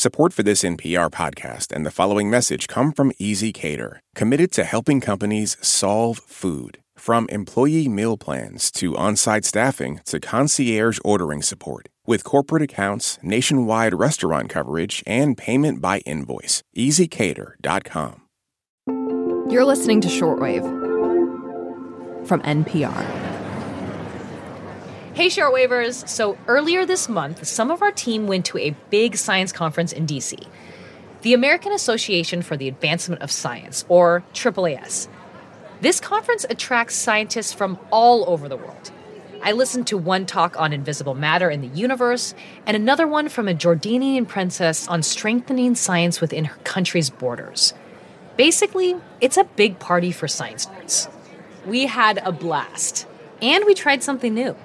Support for this NPR podcast and the following message come from ezCater, committed to helping companies solve food. From employee meal plans to on site staffing to concierge ordering support. With corporate accounts, nationwide restaurant coverage, and payment by invoice. ezCater.com. You're listening to Shortwave from NPR. Hey, shortwavers! So, earlier this month, some of our team went to a big science conference in DC the American Association for the Advancement of Science, or AAAS. This conference attracts scientists from all over the world. I listened to one talk on invisible matter in the universe, and another one from a Jordanian princess on strengthening science within her country's borders. Basically, it's a big party for science nerds. We had a blast, and we tried something new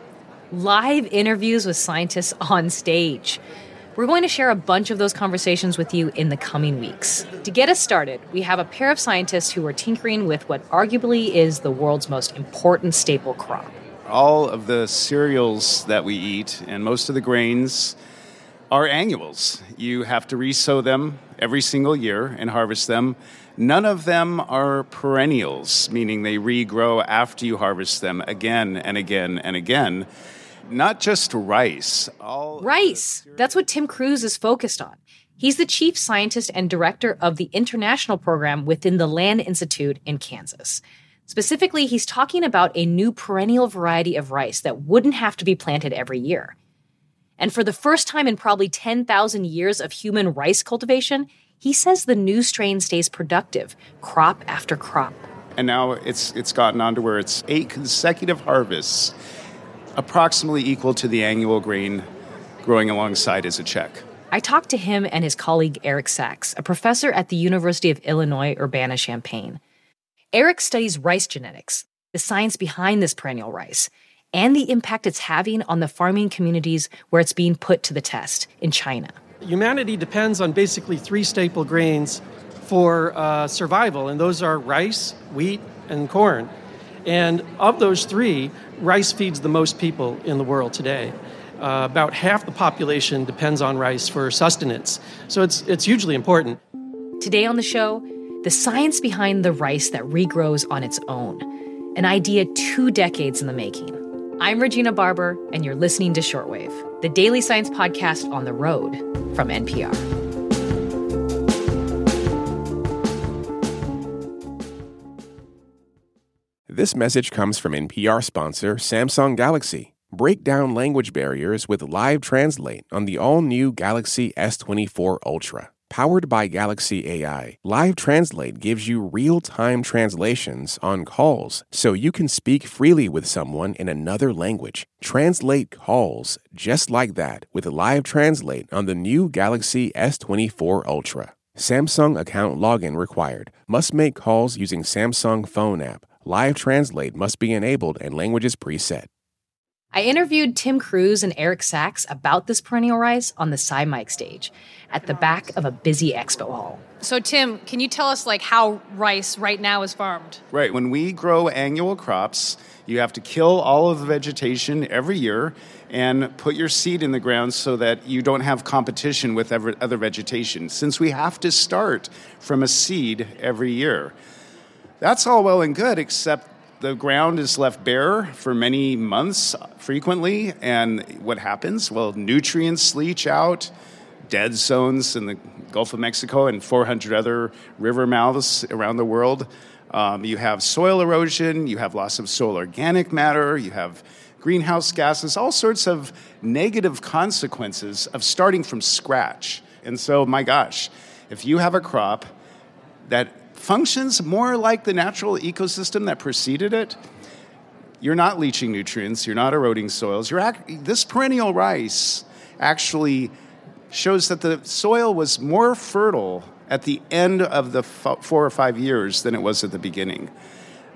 live interviews with scientists on stage. We're going to share a bunch of those conversations with you in the coming weeks. To get us started, we have a pair of scientists who are tinkering with what arguably is the world's most important staple crop. All of the cereals that we eat and most of the grains are annuals. You have to resow them every single year and harvest them. None of them are perennials, meaning they regrow after you harvest them again and again and again not just rice. All rice. That's what Tim Crews is focused on. He's the chief scientist and director of the international program within the Land Institute in Kansas. Specifically, he's talking about a new perennial variety of rice that wouldn't have to be planted every year. And for the first time in probably 10,000 years of human rice cultivation, he says the new strain stays productive crop after crop. And now it's it's gotten on to where it's eight consecutive harvests approximately equal to the annual grain growing alongside as a check. I talked to him and his colleague Eric Sacks, a professor at the University of Illinois Urbana Champaign. Eric studies rice genetics, the science behind this perennial rice, and the impact it's having on the farming communities where it's being put to the test in China. Humanity depends on basically three staple grains for uh, survival, and those are rice, wheat, and corn. And of those three, rice feeds the most people in the world today. Uh, about half the population depends on rice for sustenance. So it's, it's hugely important. Today on the show, the science behind the rice that regrows on its own, an idea two decades in the making. I'm Regina Barber, and you're listening to Shortwave, the daily science podcast on the road from NPR. This message comes from NPR sponsor Samsung Galaxy. Break down language barriers with Live Translate on the all new Galaxy S24 Ultra. Powered by Galaxy AI, Live Translate gives you real time translations on calls so you can speak freely with someone in another language. Translate calls just like that with Live Translate on the new Galaxy S24 Ultra. Samsung account login required. Must make calls using Samsung phone app. Live Translate must be enabled and languages preset. I interviewed Tim Crews and Eric Sacks about this perennial rice on the Sci-Mic stage at the back of a busy expo hall. So, Tim, can you tell us like how rice right now is farmed? Right. When we grow annual crops, you have to kill all of the vegetation every year and put your seed in the ground so that you don't have competition with other vegetation. Since we have to start from a seed every year. That's all well and good, except the ground is left bare for many months frequently. And what happens? Well, nutrients leach out, dead zones in the Gulf of Mexico and 400 other river mouths around the world. Um, you have soil erosion, you have loss of soil organic matter, you have greenhouse gases, all sorts of negative consequences of starting from scratch. And so, my gosh, if you have a crop that functions more like the natural ecosystem that preceded it. You're not leaching nutrients, you're not eroding soils. You're act- this perennial rice actually shows that the soil was more fertile at the end of the f- four or five years than it was at the beginning.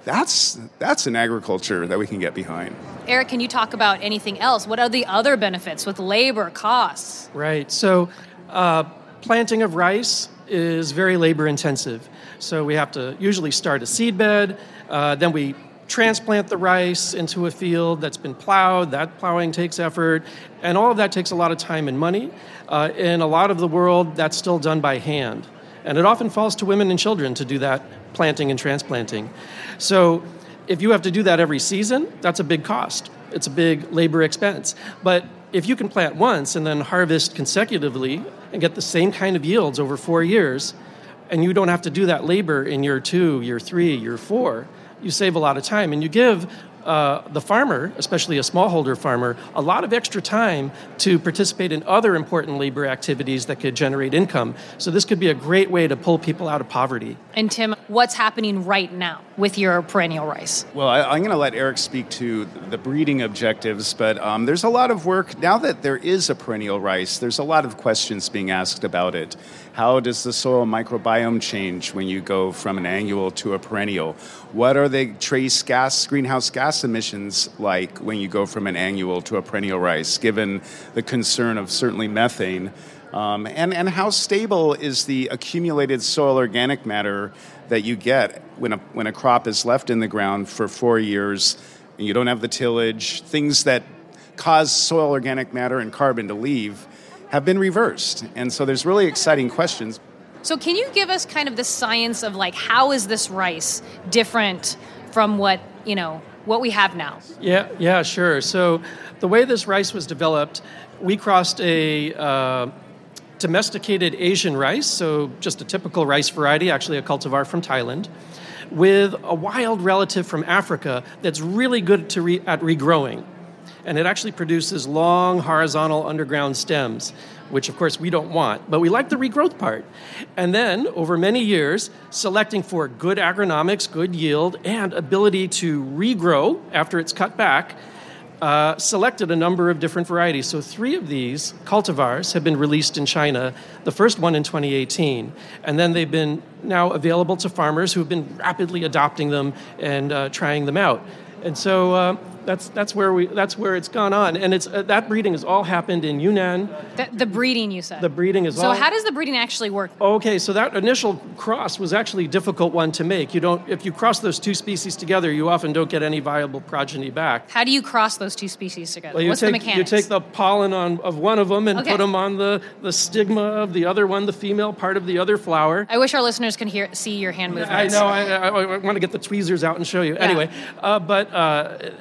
That's, that's an agriculture that we can get behind. Eric, can you talk about anything else? What are the other benefits with labor, costs? Right. So, uh, planting of rice is very labor intensive. So we have to usually start a seed bed, uh, then we transplant the rice into a field that's been plowed. That plowing takes effort, and all of that takes a lot of time and money. Uh, in a lot of the world, that's still done by hand. And it often falls to women and children to do that planting and transplanting. So if you have to do that every season, that's a big cost. It's a big labor expense. But if you can plant once and then harvest consecutively and get the same kind of yields over four years, and you don't have to do that labor in year two, year three, year four, you save a lot of time. And you give uh, the farmer, especially a smallholder farmer, a lot of extra time to participate in other important labor activities that could generate income. So, this could be a great way to pull people out of poverty. And, Tim, what's happening right now with your perennial rice? Well, I, am going to let Eric speak to the breeding objectives, but um, there's a lot of work now that there is a perennial rice, there's a lot of questions being asked about it. How does the soil microbiome change when you go from an annual to a perennial? What are the trace gas, greenhouse gas emissions like when you go from an annual to a perennial rice, given the concern of certainly methane? Um, and, and how stable is the accumulated soil organic matter that you get when a, when a crop is left in the ground for four years and you don't have the tillage, things that cause soil organic matter and carbon to leave? Have been reversed. And so there's really exciting questions. So can you give us kind of the science of like how is this rice different from what, you know, what we have now? Yeah, yeah, sure. So the way this rice was developed, we crossed a uh, domesticated Asian rice, so just a typical rice variety, actually a cultivar from Thailand, with a wild relative from Africa that's really good to re- at regrowing and it actually produces long horizontal underground stems, which of course we don't want, but we like the regrowth part. And then, over many years, selecting for good agronomics, good yield, and ability to regrow after it's cut back, uh, selected a number of different varieties. So, three of these cultivars have been released in China, the first one in 2018. And then they've been now available to farmers who have been rapidly adopting them and uh, trying them out. And so, uh, that's that's where we that's where it's gone on, and it's uh, that breeding has all happened in Yunnan. The, the breeding, you said. The breeding is so all. So how does the breeding actually work? Okay, so that initial cross was actually a difficult one to make. You don't if you cross those two species together, you often don't get any viable progeny back. How do you cross those two species together? Well, What's take, the mechanics? You take the pollen on of one of them and okay. put them on the the stigma of the other one, the female part of the other flower. I wish our listeners can hear see your hand movements. I know. I, I, I want to get the tweezers out and show you. Yeah. Anyway, uh, but uh,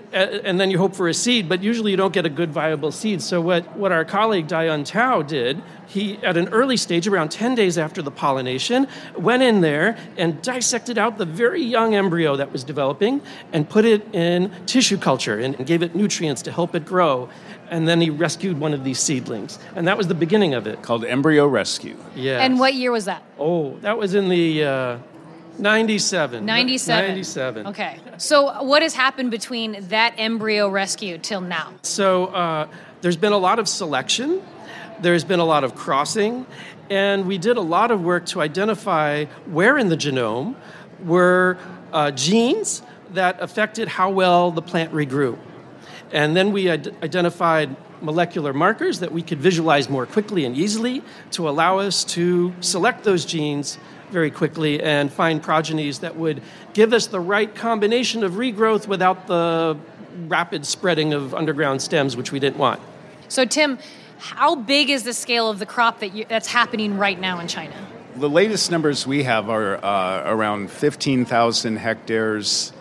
and then you hope for a seed, but usually you don't get a good viable seed. So what, what our colleague Dayun Tao did, he at an early stage, around 10 days after the pollination, went in there and dissected out the very young embryo that was developing and put it in tissue culture and, and gave it nutrients to help it grow. And then he rescued one of these seedlings. And that was the beginning of it. Called embryo rescue. Yeah. And what year was that? Oh, that was in the uh, 97. 97. 97. Okay. So, what has happened between that embryo rescue till now? So, uh, there's been a lot of selection, there's been a lot of crossing, and we did a lot of work to identify where in the genome were uh, genes that affected how well the plant regrew. And then we ad- identified molecular markers that we could visualize more quickly and easily to allow us to select those genes very quickly and find progenies that would give us the right combination of regrowth without the rapid spreading of underground stems, which we didn't want. So, Tim, how big is the scale of the crop that you, that's happening right now in China? The latest numbers we have are uh, around 15,000 hectares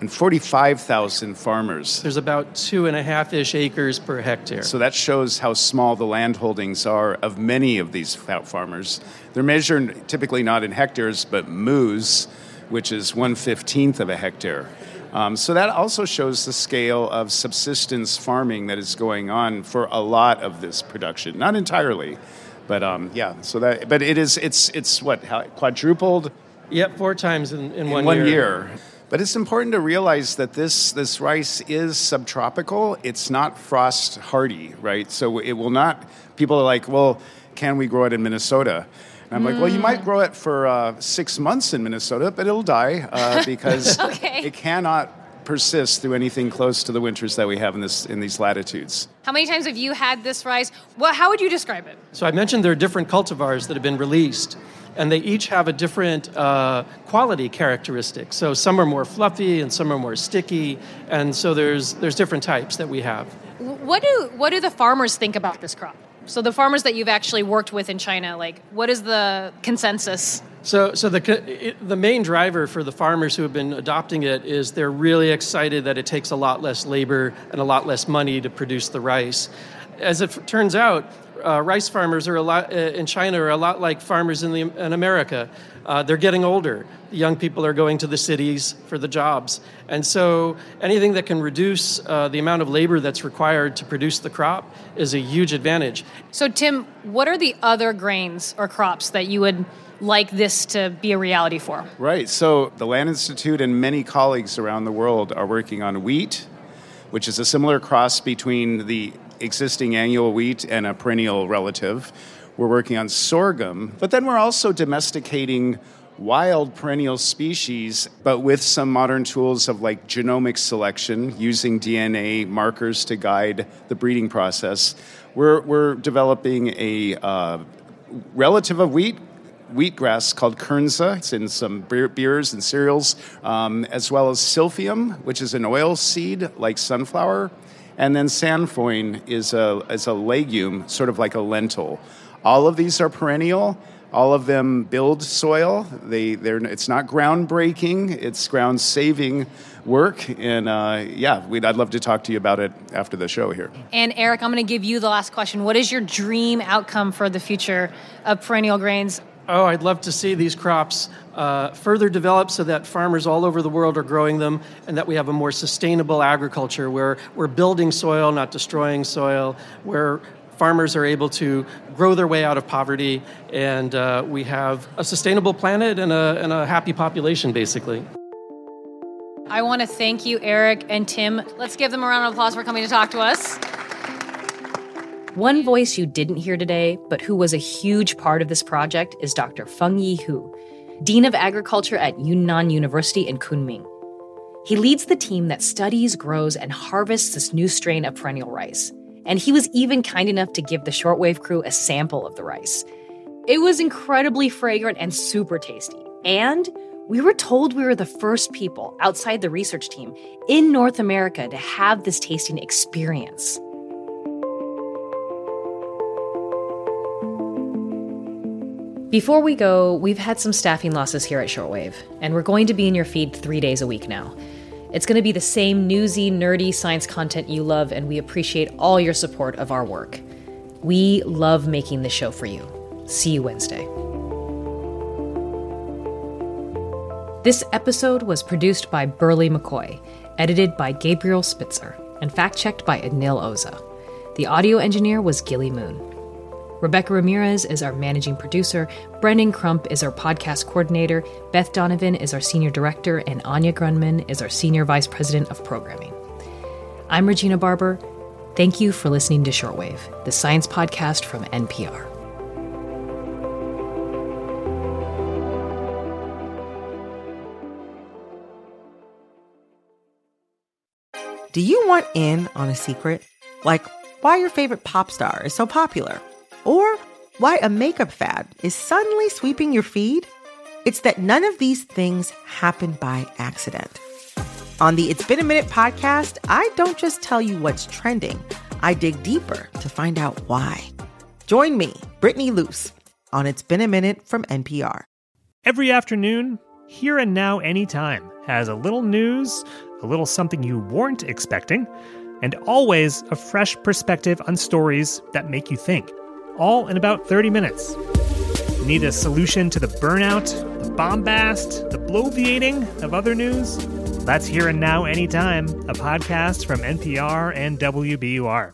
and 45,000 farmers. There's about two and a half ish acres per hectare. So that shows how small the land holdings are of many of these farmers. They're measured typically not in hectares, but moos, which is one fifteenth of a hectare. Um, so that also shows the scale of subsistence farming that is going on for a lot of this production. Not entirely, but um, yeah. So that, but it is. It's it's what how, quadrupled. Yep, four times in, in, in one, one year. year. But it's important to realize that this, this rice is subtropical. It's not frost hardy, right? So it will not, people are like, well, can we grow it in Minnesota? And I'm like, well, you might grow it for uh, six months in Minnesota, but it'll die uh, because okay. it cannot persist through anything close to the winters that we have in, this, in these latitudes. How many times have you had this rice? Well, how would you describe it? So I mentioned there are different cultivars that have been released. and they each have a different uh, quality characteristic. So some are more fluffy and some are more sticky, and so there's there's different types that we have. What do what do the farmers think about this crop? So the farmers that you've actually worked with in China, like what is the consensus? So, so the the main driver for the farmers who have been adopting it is they're really excited that it takes a lot less labor and a lot less money to produce the rice. As it turns out, uh, rice farmers are a lot uh, in China are a lot like farmers in, the, in America. Uh, they're getting older. The young people are going to the cities for the jobs, and so anything that can reduce uh, the amount of labor that's required to produce the crop is a huge advantage. So, Tim, what are the other grains or crops that you would like this to be a reality for? Right. So, the Land Institute and many colleagues around the world are working on wheat, which is a similar cross between the existing annual wheat and a perennial relative. We're working on sorghum, but then we're also domesticating wild perennial species, but with some modern tools of like genomic selection, using DNA markers to guide the breeding process. We're, we're developing a uh, relative of wheat wheatgrass called kernza. It's in some beers and cereals, um, as well as silphium, which is an oil seed like sunflower. And then sainfoin is a, is a legume, sort of like a lentil. All of these are perennial. All of them build soil. They, they're, it's not groundbreaking, it's ground saving work. And uh, yeah, I'd love to talk to you about it after the show here. And Eric, I'm going to give you the last question. What is your dream outcome for the future of perennial grains? Oh, I'd love to see these crops uh, further develop so that farmers all over the world are growing them and that we have a more sustainable agriculture where we're building soil, not destroying soil, where farmers are able to grow their way out of poverty, and uh, we have a sustainable planet and a, and a happy population, basically. I want to thank you, Eric and Tim. Let's give them a round of applause for coming to talk to us. One voice you didn't hear today, but who was a huge part of this project, is Dr. Fengyi Hu, Dean of Agriculture at Yunnan University in Kunming. He leads the team that studies, grows, and harvests this new strain of perennial rice. And he was even kind enough to give the shortwave crew a sample of the rice. It was incredibly fragrant and super tasty. And we were told we were the first people outside the research team in North America to have this tasting experience. Before we go, we've had some staffing losses here at Shortwave, and we're going to be in your feed three days a week now. It's going to be the same newsy, nerdy science content you love, and we appreciate all your support of our work. We love making this show for you. See you Wednesday. This episode was produced by Berly McCoy, edited by Gabriel Spitzer, and fact checked by Anil Oza. The audio engineer was Gilly Moon. Rebecca Ramirez is our managing producer, Brendan Crump is our podcast coordinator, Beth Donovan is our senior director, and Anya Grundmann is our senior vice president of programming. I'm Regina Barber. Thank you for listening to Shortwave, the science podcast from NPR. Do you want in on a secret? Like why your favorite pop star is so popular? Or why a makeup fad is suddenly sweeping your feed? It's that none of these things happen by accident. On the It's Been a Minute podcast, I don't just tell you what's trending, I dig deeper to find out why. Join me, Brittany Luce, on It's Been a Minute from NPR. Every afternoon, Here and Now Anytime has a little news, a little something you weren't expecting, and always a fresh perspective on stories that make you think all in about 30 minutes. Need a solution to the burnout, the bombast, the bloviating of other news? That's Here and Now Anytime, a podcast from NPR and WBUR.